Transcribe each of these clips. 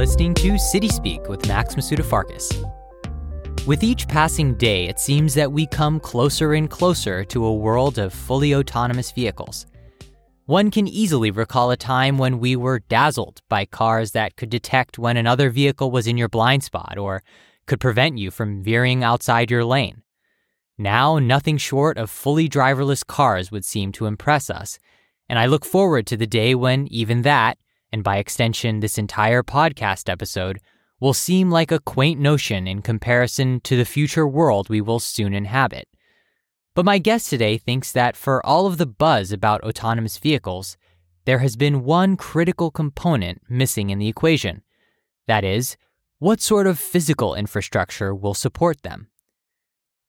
listening to City Speak with Max Masuda Farkas. With each passing day, it seems that we come closer and closer to a world of fully autonomous vehicles. One can easily recall a time when we were dazzled by cars that could detect when another vehicle was in your blind spot or could prevent you from veering outside your lane. Now, nothing short of fully driverless cars would seem to impress us, and I look forward to the day when even that and by extension, this entire podcast episode, will seem like a quaint notion in comparison to the future world we will soon inhabit. But my guest today thinks that for all of the buzz about autonomous vehicles, there has been one critical component missing in the equation. That is, what sort of physical infrastructure will support them?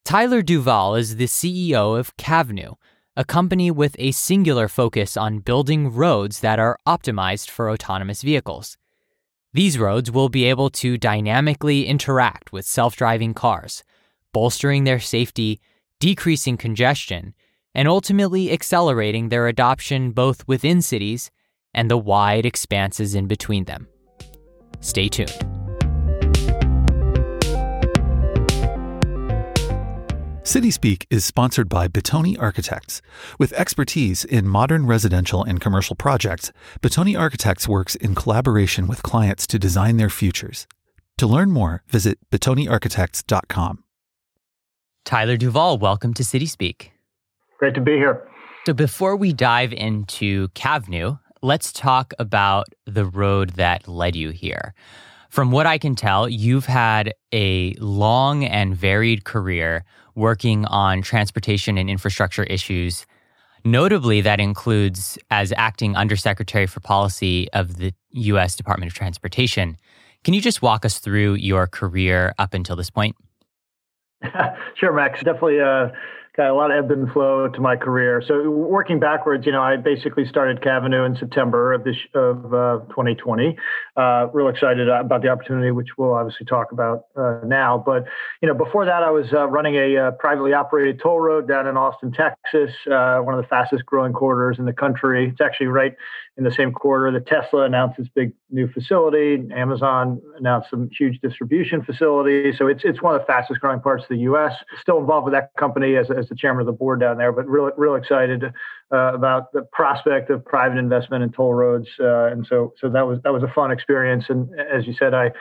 Tyler Duvall is the CEO of Cavnue, a company with a singular focus on building roads that are optimized for autonomous vehicles. These roads will be able to dynamically interact with self driving cars, bolstering their safety, decreasing congestion, and ultimately accelerating their adoption both within cities and the wide expanses in between them. Stay tuned. CitySpeak is sponsored by Bitoni Architects. With expertise in modern residential and commercial projects, Bitoni Architects works in collaboration with clients to design their futures. To learn more, visit bitoniarchitects.com. Tyler Duvall, welcome to CitySpeak. Great to be here. So before we dive into Cavnue, let's talk about the road that led you here. From what I can tell, you've had a long and varied career working on transportation and infrastructure issues. Notably, that includes as acting undersecretary for policy of the U.S. Department of Transportation. Can you just walk us through your career up until this point? sure, Max. Definitely uh, got a lot of ebb and flow to my career. So working backwards, you know, I basically started Cavnue in September of this of uh, 2020. Uh, real excited about the opportunity, which we'll obviously talk about uh, now. But you know, before that, I was uh, running a uh, privately operated toll road down in Austin, Texas, uh, one of the fastest growing corridors in the country. It's actually right in the same quarter that Tesla announced its big new facility. Amazon announced some huge distribution facilities. So it's it's one of the fastest growing parts of the U.S. Still involved with that company as, as the chairman of the board down there, but real real excited uh, about the prospect of private investment in toll roads. Uh, and so so that was that was a fun experience. And as you said, I.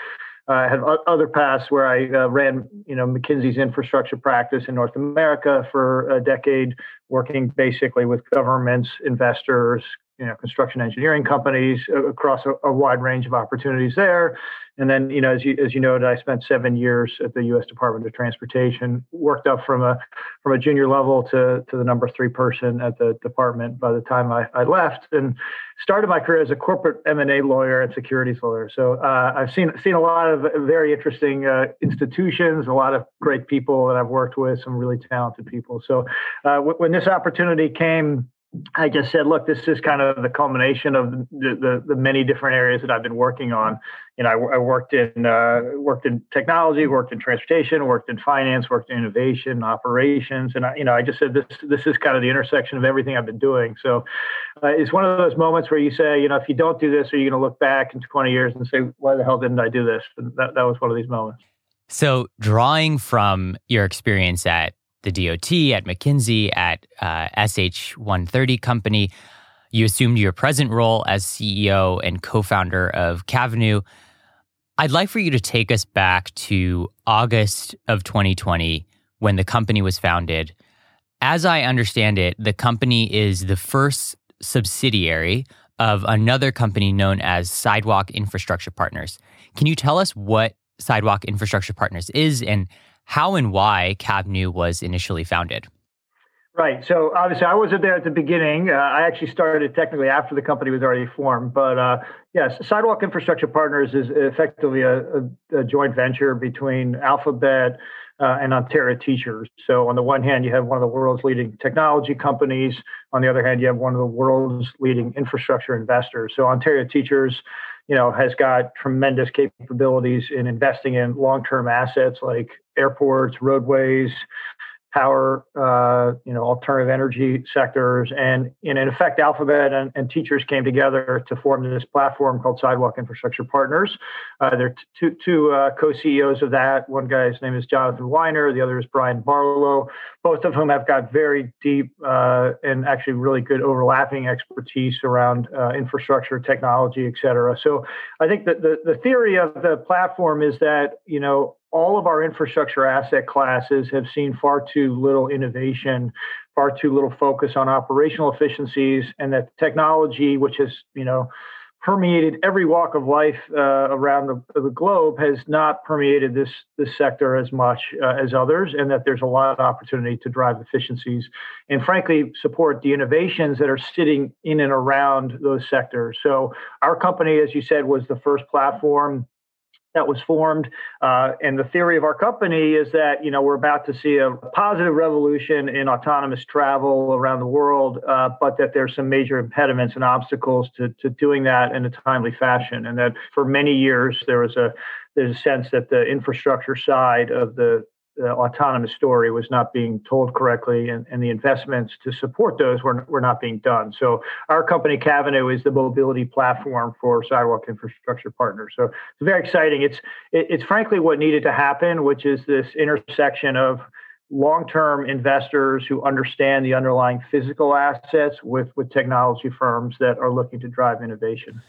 I had other paths where I uh, ran, you know, McKinsey's infrastructure practice in North America for a decade, working basically with governments, investors, you know, construction engineering companies uh, across a, a, wide range of opportunities there. And then, you know, as you as you noted, I spent seven years at the U.S. Department of Transportation, worked up from a from a junior level to to the number three person at the department by the time I, I left, and started my career as a corporate M&A lawyer and securities lawyer. So uh, I've seen seen a lot of very interesting uh, institutions, a lot of great people that I've worked with, some really talented people. So uh, w- when this opportunity came I just said, look, this is kind of the culmination of the, the, the many different areas that I've been working on. You know, I, I worked in uh, worked in technology, worked in transportation, worked in finance, worked in innovation, operations, and I, you know, I just said this this is kind of the intersection of everything I've been doing. So, uh, it's one of those moments where you say, you know, if you don't do this, are you going to look back in 20 years and say, why the hell didn't I do this? And that that was one of these moments. So, drawing from your experience at the DOT, at McKinsey, at uh, SH 130 Company. You assumed your present role as CEO and co founder of Cavnue. I'd like for you to take us back to August of 2020 when the company was founded. As I understand it, the company is the first subsidiary of another company known as Sidewalk Infrastructure Partners. Can you tell us what Sidewalk Infrastructure Partners is and how and why Cavnue was initially founded. Right. So obviously, I wasn't there at the beginning. Uh, I actually started technically after the company was already formed. But uh, yes, Sidewalk Infrastructure Partners is effectively a, a, a joint venture between Alphabet uh, and Ontario Teachers. So on the one hand, you have one of the world's leading technology companies. On the other hand, you have one of the world's leading infrastructure investors. So Ontario Teachers you know, has got tremendous capabilities in investing in long-term assets like airports, roadways, power, uh, you know, alternative energy sectors, and, in effect, Alphabet and, and, teachers came together to form this platform called Sidewalk Infrastructure Partners. Uh, there are two, two uh, co-CEOs of that. One guy's name is Jonathan Winer, the other is Brian Barlow. Both of whom have got very deep uh, and actually really good overlapping expertise around uh, infrastructure, technology, et cetera. So I think that the, the theory of the platform is that you know all of our infrastructure asset classes have seen far too little innovation, far too little focus on operational efficiencies, and that technology, which has you know permeated every walk of life uh, around the, the, globe, has not permeated this this sector as much uh, as others, and that there's a lot of opportunity to drive efficiencies and, frankly, support the innovations that are sitting in and around those sectors. So, our company, as you said, was the first platform that was formed. Uh, and the theory of our company is that you know we're about to see a positive revolution in autonomous travel around the world, uh, but that there's some major impediments and obstacles to, to doing that in a timely fashion. And that for many years there was a there's a sense that the infrastructure side of the the autonomous story was not being told correctly and, and the investments to support those were, were not being done. So our company, Cavnue, is the mobility platform for sidewalk infrastructure partners. So it's very exciting. It's, it, it's frankly what needed to happen, which is this intersection of long-term investors who understand the underlying physical assets with, with technology firms that are looking to drive innovation.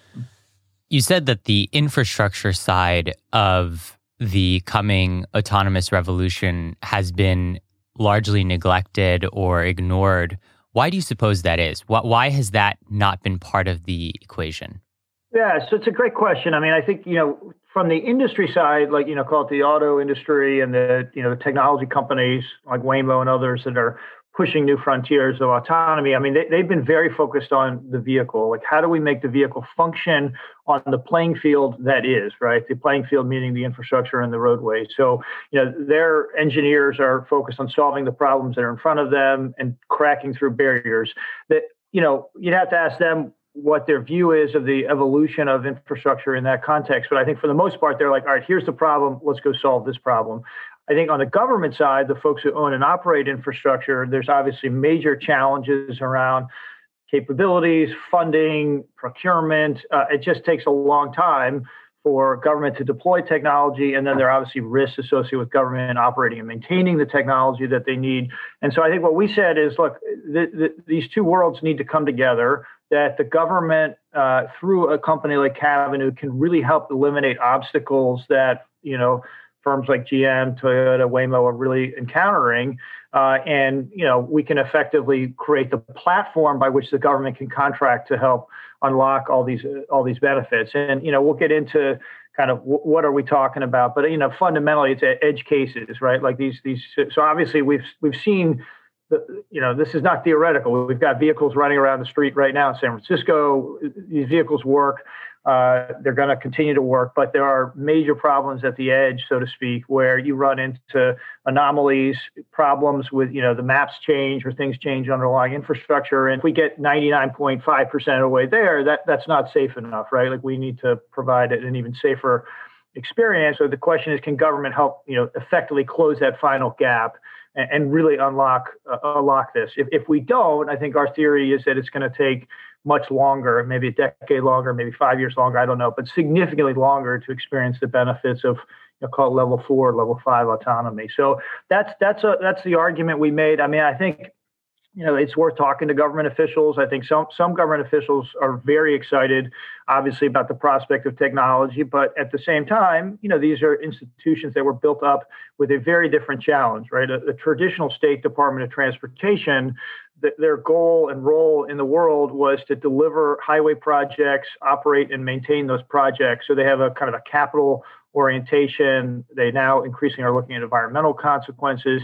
You said that the infrastructure side of the coming autonomous revolution has been largely neglected or ignored. Why do you suppose that is? Why has that not been part of the equation? Yeah, so it's a great question. I mean, I think, you know, from the industry side, like, you know, call it the auto industry and the, you know, the technology companies like Waymo and others that are pushing new frontiers of autonomy. I mean, they, they've been very focused on the vehicle. Like, how do we make the vehicle function on the playing field that is, right? The playing field meaning the infrastructure and the roadway. So, you know, their engineers are focused on solving the problems that are in front of them and cracking through barriers that, you know, you'd have to ask them what their view is of the evolution of infrastructure in that context. But I think for the most part, they're like, all right, here's the problem. Let's go solve this problem. I think on the government side, the folks who own and operate infrastructure, there's obviously major challenges around capabilities, funding, procurement. Uh, it just takes a long time for government to deploy technology, and then there are obviously risks associated with government operating and maintaining the technology that they need. And so I think what we said is, look, these two worlds need to come together. That the government, uh, through a company like Cavnue, can really help eliminate obstacles that you know firms like GM, Toyota, Waymo are really encountering. Uh, and you know we can effectively create the platform by which the government can contract to help unlock all these uh, all these benefits. And you know we'll get into kind of w- what are we talking about, but you know fundamentally it's edge cases, right? Like these these. So obviously we've we've seen. You know, this is not theoretical. We've got vehicles running around the street right now in San Francisco. These vehicles work. Uh, they're going to continue to work, but there are major problems at the edge, so to speak, where you run into anomalies, problems with, you know, the maps change or things change underlying infrastructure. And if we get 99.5% of the way there, that, that's not safe enough, right? Like we need to provide an even safer experience. So the question is, can government help, you know, effectively close that final gap? and, really unlock uh, unlock this. If, if we don't, I think our theory is that it's going to take much longer, maybe a decade longer, maybe five years longer, I don't know, but significantly longer to experience the benefits of you know, call it level four, level five autonomy. So that's that's a that's the argument we made. I mean, I think you know it's worth talking to government officials. I think some some government officials are very excited, obviously, about the prospect of technology, but at the same time, you know, these are institutions that were built up with a very different challenge, right? A, a traditional state Department of Transportation their goal and role in the world was to deliver highway projects, operate and maintain those projects. So they have a kind of a capital orientation. They now increasingly are looking at environmental consequences.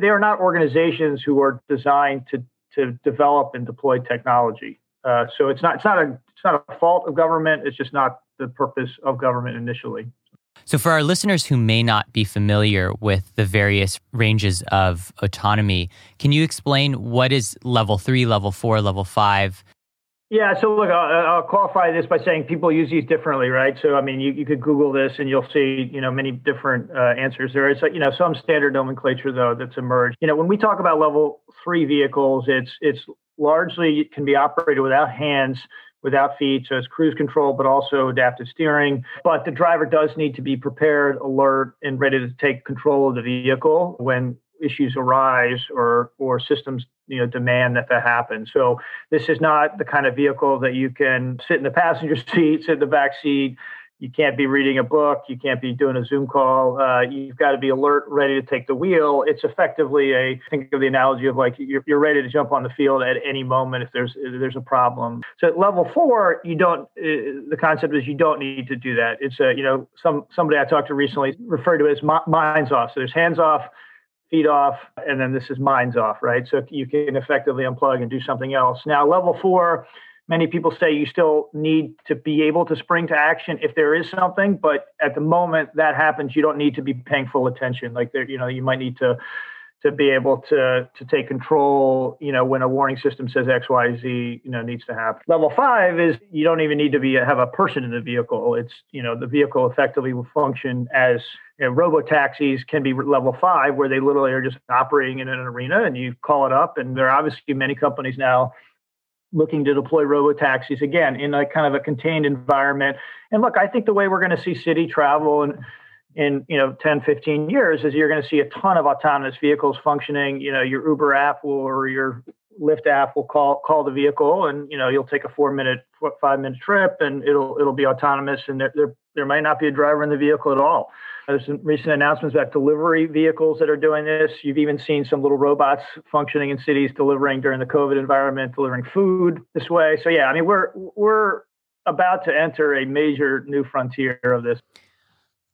They are not organizations who are designed to to develop and deploy technology. Uh, so it's not it's not a it's not a fault of government. It's just not the purpose of government initially. So, for our listeners who may not be familiar with the various ranges of autonomy, can you explain what is level three, level four, level five? Yeah, so look, I'll, I'll, qualify this by saying people use these differently, right? So, I mean, you, you could Google this and you'll see, you know, many different uh, answers. There is, you know, some standard nomenclature though that's emerged. You know, when we talk about level three vehicles, it's it's largely can be operated without hands, without feet, so it's cruise control, but also adaptive steering. But the driver does need to be prepared, alert, and ready to take control of the vehicle when issues arise or or systems you know demand that that happens. So this is not the kind of vehicle that you can sit in the passenger seat, sit in the back seat. You can't be reading a book. You can't be doing a Zoom call. Uh, you've got to be alert, ready to take the wheel. It's effectively a think of the analogy of like you're, you're ready to jump on the field at any moment if there's if there's a problem. So at level four, you don't. Uh, the concept is you don't need to do that. It's a you know some somebody I talked to recently referred to it as minds off. So there's hands off feet off, and then this is minds off, right? So you can effectively unplug and do something else. Now, level four, many people say you still need to be able to spring to action if there is something, but at the moment that happens, you don't need to be paying full attention. Like there, you know, you might need to to be able to to take control you know when a warning system says xyz you know needs to happen level five is you don't even need to be have a person in the vehicle it's you know the vehicle effectively will function as you know, robo taxis can be level five where they literally are just operating in an arena and you call it up and there are obviously many companies now looking to deploy robo taxis again in a kind of a contained environment. And look i think the way we're going to see city travel and in you know 10 15 years is you're going to see a ton of autonomous vehicles functioning. You know your uber app will, or your lyft app will call call the vehicle and you know you'll take a four minute five minute trip and it'll it'll be autonomous and there, there there might not be a driver in the vehicle at all there's some recent announcements about delivery vehicles that are doing this. You've even seen some little robots functioning in cities delivering during the covid environment delivering food this way. So yeah i mean we're we're about to enter a major new frontier of this.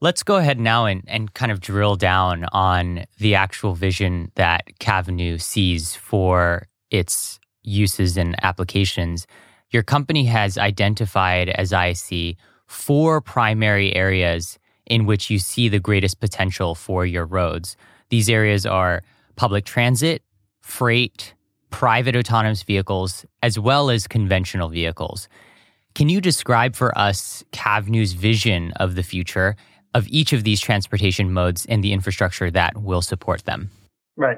Let's go ahead now and, and kind of drill down on the actual vision that Cavnue sees for its uses and applications. Your company has identified, as I see, four primary areas in which you see the greatest potential for your roads. These areas are public transit, freight, private autonomous vehicles, as well as conventional vehicles. Can you describe for us Cavnue's vision of the future of each of these transportation modes and the infrastructure that will support them. Right.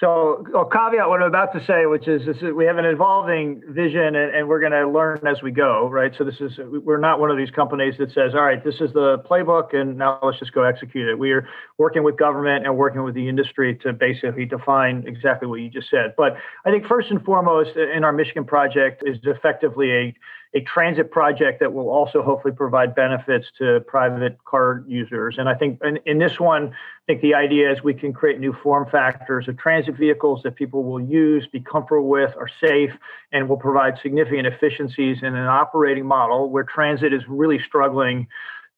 So I'll caveat what I'm about to say, which is, is we have an evolving vision and, and we're going to learn as we go, right? So this is we're not one of these companies that says, all right, this is the playbook and now let's just go execute it. We are working with government and working with the industry to basically define exactly what you just said. But I think first and foremost in our Michigan project is effectively a a transit project that will also hopefully provide benefits to private car users. And I think in, in, this one, I think the idea is we can create new form factors of transit vehicles that people will use, be comfortable with, are safe, and will provide significant efficiencies in an operating model where transit is really struggling.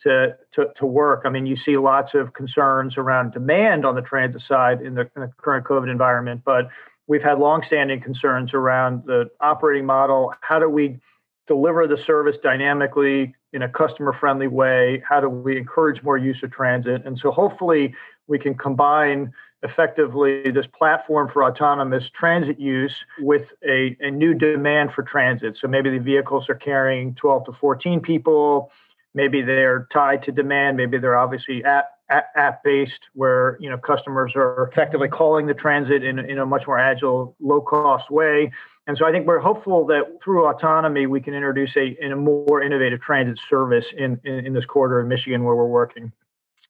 To, to, to work. I mean, you see lots of concerns around demand on the transit side in the, in the current COVID environment, but we've had longstanding concerns around the operating model. How do we deliver the service dynamically in a customer friendly way? How do we encourage more use of transit? And so hopefully we can combine effectively this platform for autonomous transit use with a, a new demand for transit. So maybe the vehicles are carrying 12 to 14 people. Maybe they're tied to demand. Maybe they're obviously app, app based, where you know customers are effectively calling the transit in, in a much more agile, low cost way. And so I think we're hopeful that through autonomy, we can introduce a, in a more innovative transit service in, in, in this corridor of Michigan where we're working.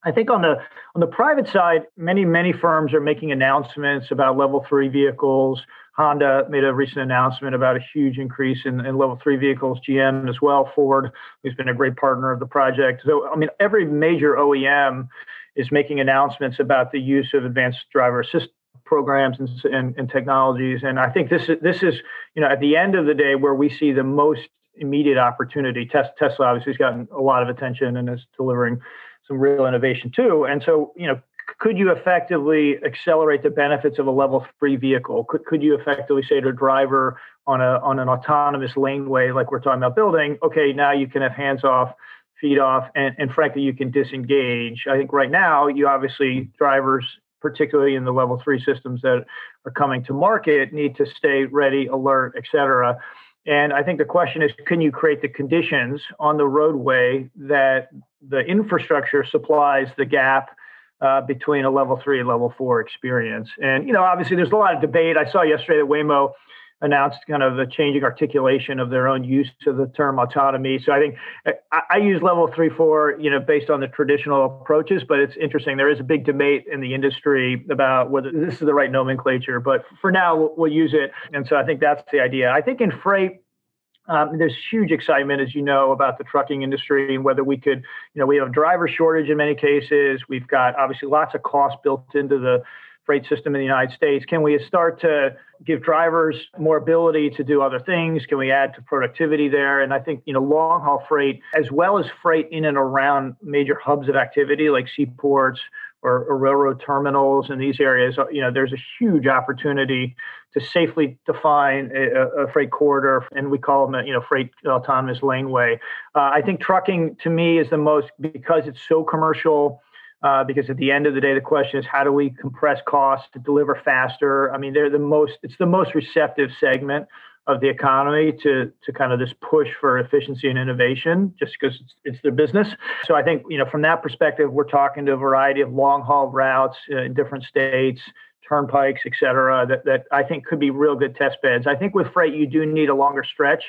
I think on the on the private side, many many firms are making announcements about level three vehicles. Honda made a recent announcement about a huge increase in, in level three vehicles. GM as well. Ford, who's been a great partner of the project. So I mean, every major OEM is making announcements about the use of advanced driver assist programs and, and, and, technologies. And I think this is this is you know at the end of the day where we see the most immediate opportunity. Tesla obviously has gotten a lot of attention and is delivering some real innovation too. And so you know. Could you effectively accelerate the benefits of a level three vehicle? Could, could you effectively say to a driver on a on an autonomous laneway like we're talking about building, okay, now you can have hands off feet off and, and frankly you can disengage i think right now you obviously drivers particularly in the level three systems that are coming to market, need to stay ready, alert, et cetera. And I think the question is can you create the conditions on the roadway that the infrastructure supplies the gap uh, between a level three and level four experience? And, you know, obviously there's a lot of debate. I saw yesterday that Waymo announced kind of a changing articulation of their own use of the term autonomy. So I think I, I, use level three, four, you know, based on the traditional approaches, but it's interesting. There is a big debate in the industry about whether this is the right nomenclature, but for now we'll, we'll use it. And so I think that's the idea. I think in freight, um, there's huge excitement, as you know, about the trucking industry and whether we could, you know, we have driver shortage in many cases. We've got obviously lots of costs built into the freight system in the United States? Can we start to give drivers more ability to do other things? Can we add to productivity there? And I think, you know, long haul freight, as well as freight in and around major hubs of activity like seaports or, or railroad terminals in these areas, you know, there's a huge opportunity to safely define a, a, freight corridor, and we call them, you know, freight autonomous laneway. Uh, I think trucking to me is the most because it's so commercial uh, because at the end of the day, the question is how do we compress costs to deliver faster? I mean, they're the most it's the most receptive segment of the economy to to kind of this push for efficiency and innovation, just because it's, it's their business. So I think you know from that perspective, we're talking to a variety of long haul routes uh, in different states turnpikes, et cetera, that, that I think could be real good test beds. I think with freight, you do need a longer stretch.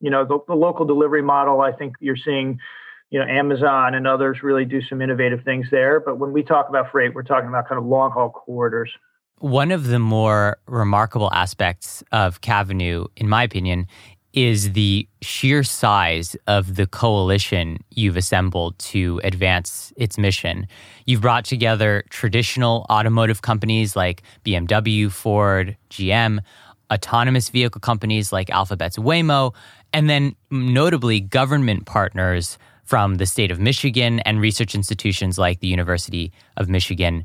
You know, the, the local delivery model, I think you're seeing you know, Amazon and others really do some innovative things there. But when we talk about freight, we're talking about kind of long haul corridors. One of the more remarkable aspects of Cavnue, in my opinion, is the sheer size of the coalition you've assembled to advance its mission. You've brought together traditional automotive companies like BMW, Ford, GM, autonomous vehicle companies like Alphabet's Waymo, and then notably government partners from the state of Michigan and research institutions like the University of Michigan.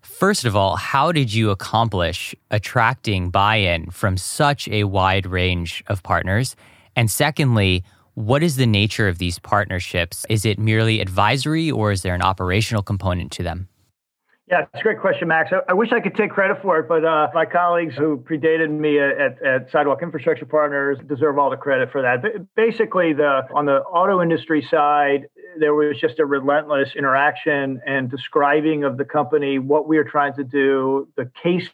First of all, how did you accomplish attracting buy in from such a wide range of partners? And secondly, what is the nature of these partnerships? Is it merely advisory or is there an operational component to them? Yeah, it's a great question, Max. I, I, wish I could take credit for it, but uh, my colleagues who predated me at, at, Sidewalk Infrastructure Partners deserve all the credit for that. But basically, the on the auto industry side, there was just a relentless interaction and describing of the company, what we are trying to do. The case,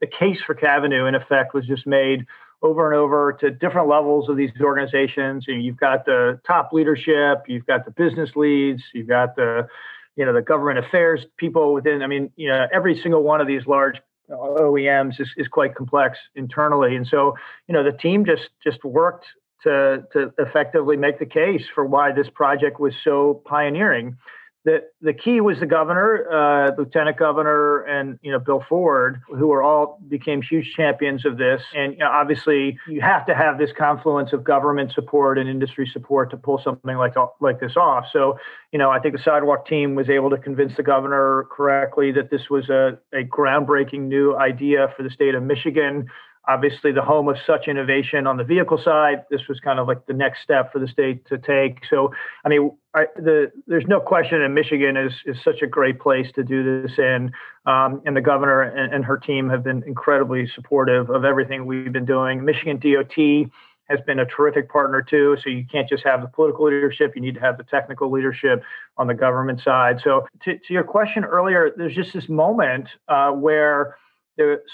the case for Cavnue, in effect, was just made over and over to different levels of these organizations. And you've got the top leadership, you've got the business leads, you've got the you know the government affairs people within. I mean, you know, every single one of these large OEMs is, is quite complex internally, and so you know the team just just worked to to effectively make the case for why this project was so pioneering the the key was the governor, uh, lieutenant governor, and you know Bill Ford, who were all became huge champions of this. And you know, obviously, you have to have this confluence of government support and industry support to pull something like like this off. So, you know, I think the sidewalk team was able to convince the governor correctly that this was a, a groundbreaking new idea for the state of Michigan obviously the home of such innovation on the vehicle side. This was kind of like the next step for the state to take. So, I mean, I, the, there's no question that Michigan is is such a great place to do this in, um, and the governor and, and, her team have been incredibly supportive of everything we've been doing. Michigan DOT has been a terrific partner too. So you can't just have the political leadership; you need to have the technical leadership on the government side. So, to, to your question earlier, there's just this moment uh, where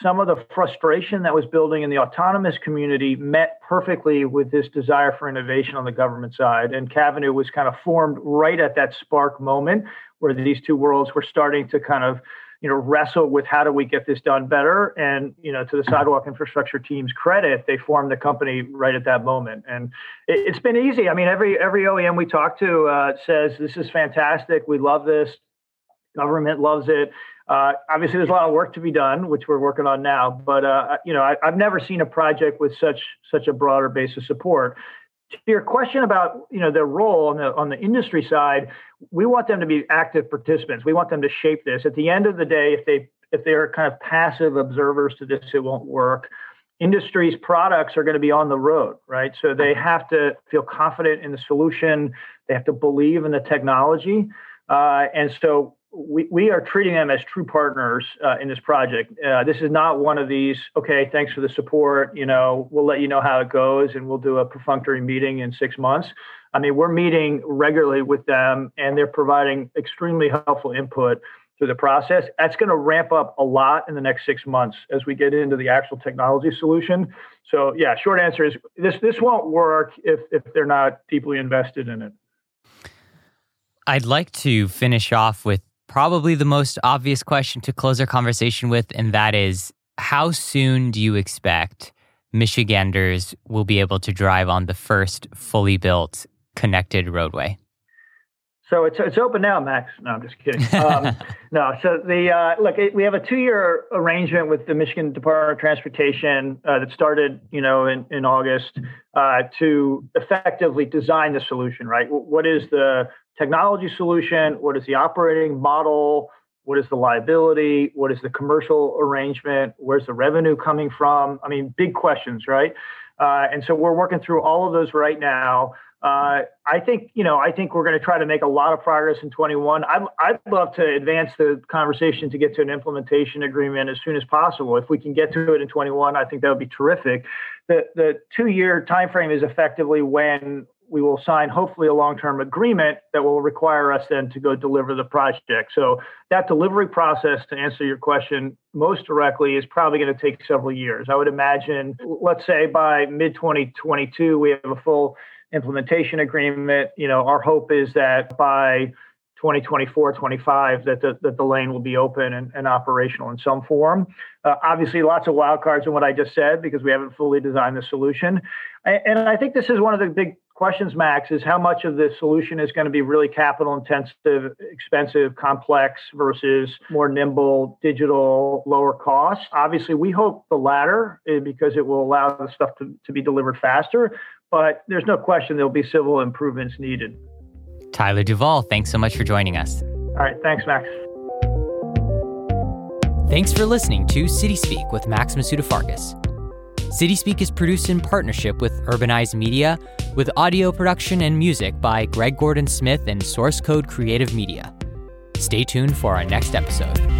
some of the frustration that was building in the autonomous community met perfectly with this desire for innovation on the government side. And Cavnue was kind of formed right at that spark moment where these two worlds were starting to kind of you know wrestle with how do we get this done better. And you know to the sidewalk infrastructure team's credit they formed the company right at that moment. And it, has been easy. I mean every every oem we talk to uh, says this is fantastic. We love this. Government loves it uh, obviously, there's a lot of work to be done, which we're working on now. But uh, you know, I, have never seen a project with such such a broader base of support. To your question about you know their role on the on the industry side, we want them to be active participants. We want them to shape this. At the end of the day, if they if they are kind of passive observers to this, it won't work. Industry's products are going to be on the road, right? So they have to feel confident in the solution. They have to believe in the technology. Uh, and so we, we are treating them as true partners uh, in this project. Uh, this is not one of these, okay, thanks for the support. You know, we'll let you know how it goes and we'll do a perfunctory meeting in six months. I mean, we're meeting regularly with them and they're providing extremely helpful input through the process. That's going to ramp up a lot in the next six months as we get into the actual technology solution. So, yeah, short answer is this this won't work if if they're not deeply invested in it. I'd like to finish off with probably the most obvious question to close our conversation with, and that is how soon do you expect Michiganders will be able to drive on the first fully built connected roadway? So it's it's open now, Max. No, I'm just kidding. Um, no, so the uh, look, it, we have a two-year arrangement with the Michigan Department of Transportation uh, that started, you know, in in August uh, to effectively design the solution. Right? What is the technology solution? What is the operating model? What is the liability? What is the commercial arrangement? Where's the revenue coming from? I mean, big questions, right? Uh, and so we're working through all of those right now. Uh, I think you know. I think we're going to try to make a lot of progress in 21. I'd, I'd love to advance the conversation to get to an implementation agreement as soon as possible. If we can get to it in 21, I think that would be terrific. The the two year timeframe is effectively when we will sign hopefully a long-term agreement that will require us then to go deliver the project. So that delivery process, to answer your question most directly, is probably going to take several years. I would imagine, let's say by mid 2022, we have a full implementation agreement. You know, our hope is that by 2024, 25, that the, that the lane will be open and, and operational in some form. Uh, obviously, lots of wildcards in what I just said because we haven't fully designed the solution. And, and I think this is one of the big questions, Max, is how much of the solution is going to be really capital intensive, expensive, complex versus more nimble, digital, lower cost. Obviously, we hope the latter eh, because it will allow the stuff to, to be delivered faster. But there's no question there'll be civil improvements needed. Tyler Duvall, thanks so much for joining us. All right. Thanks, Max. Thanks for listening to City Speak with Max Masuda Farkas. CitySpeak is produced in partnership with Urbanize Media, with audio production and music by Greg Gordon Smith and Source Code Creative Media. Stay tuned for our next episode.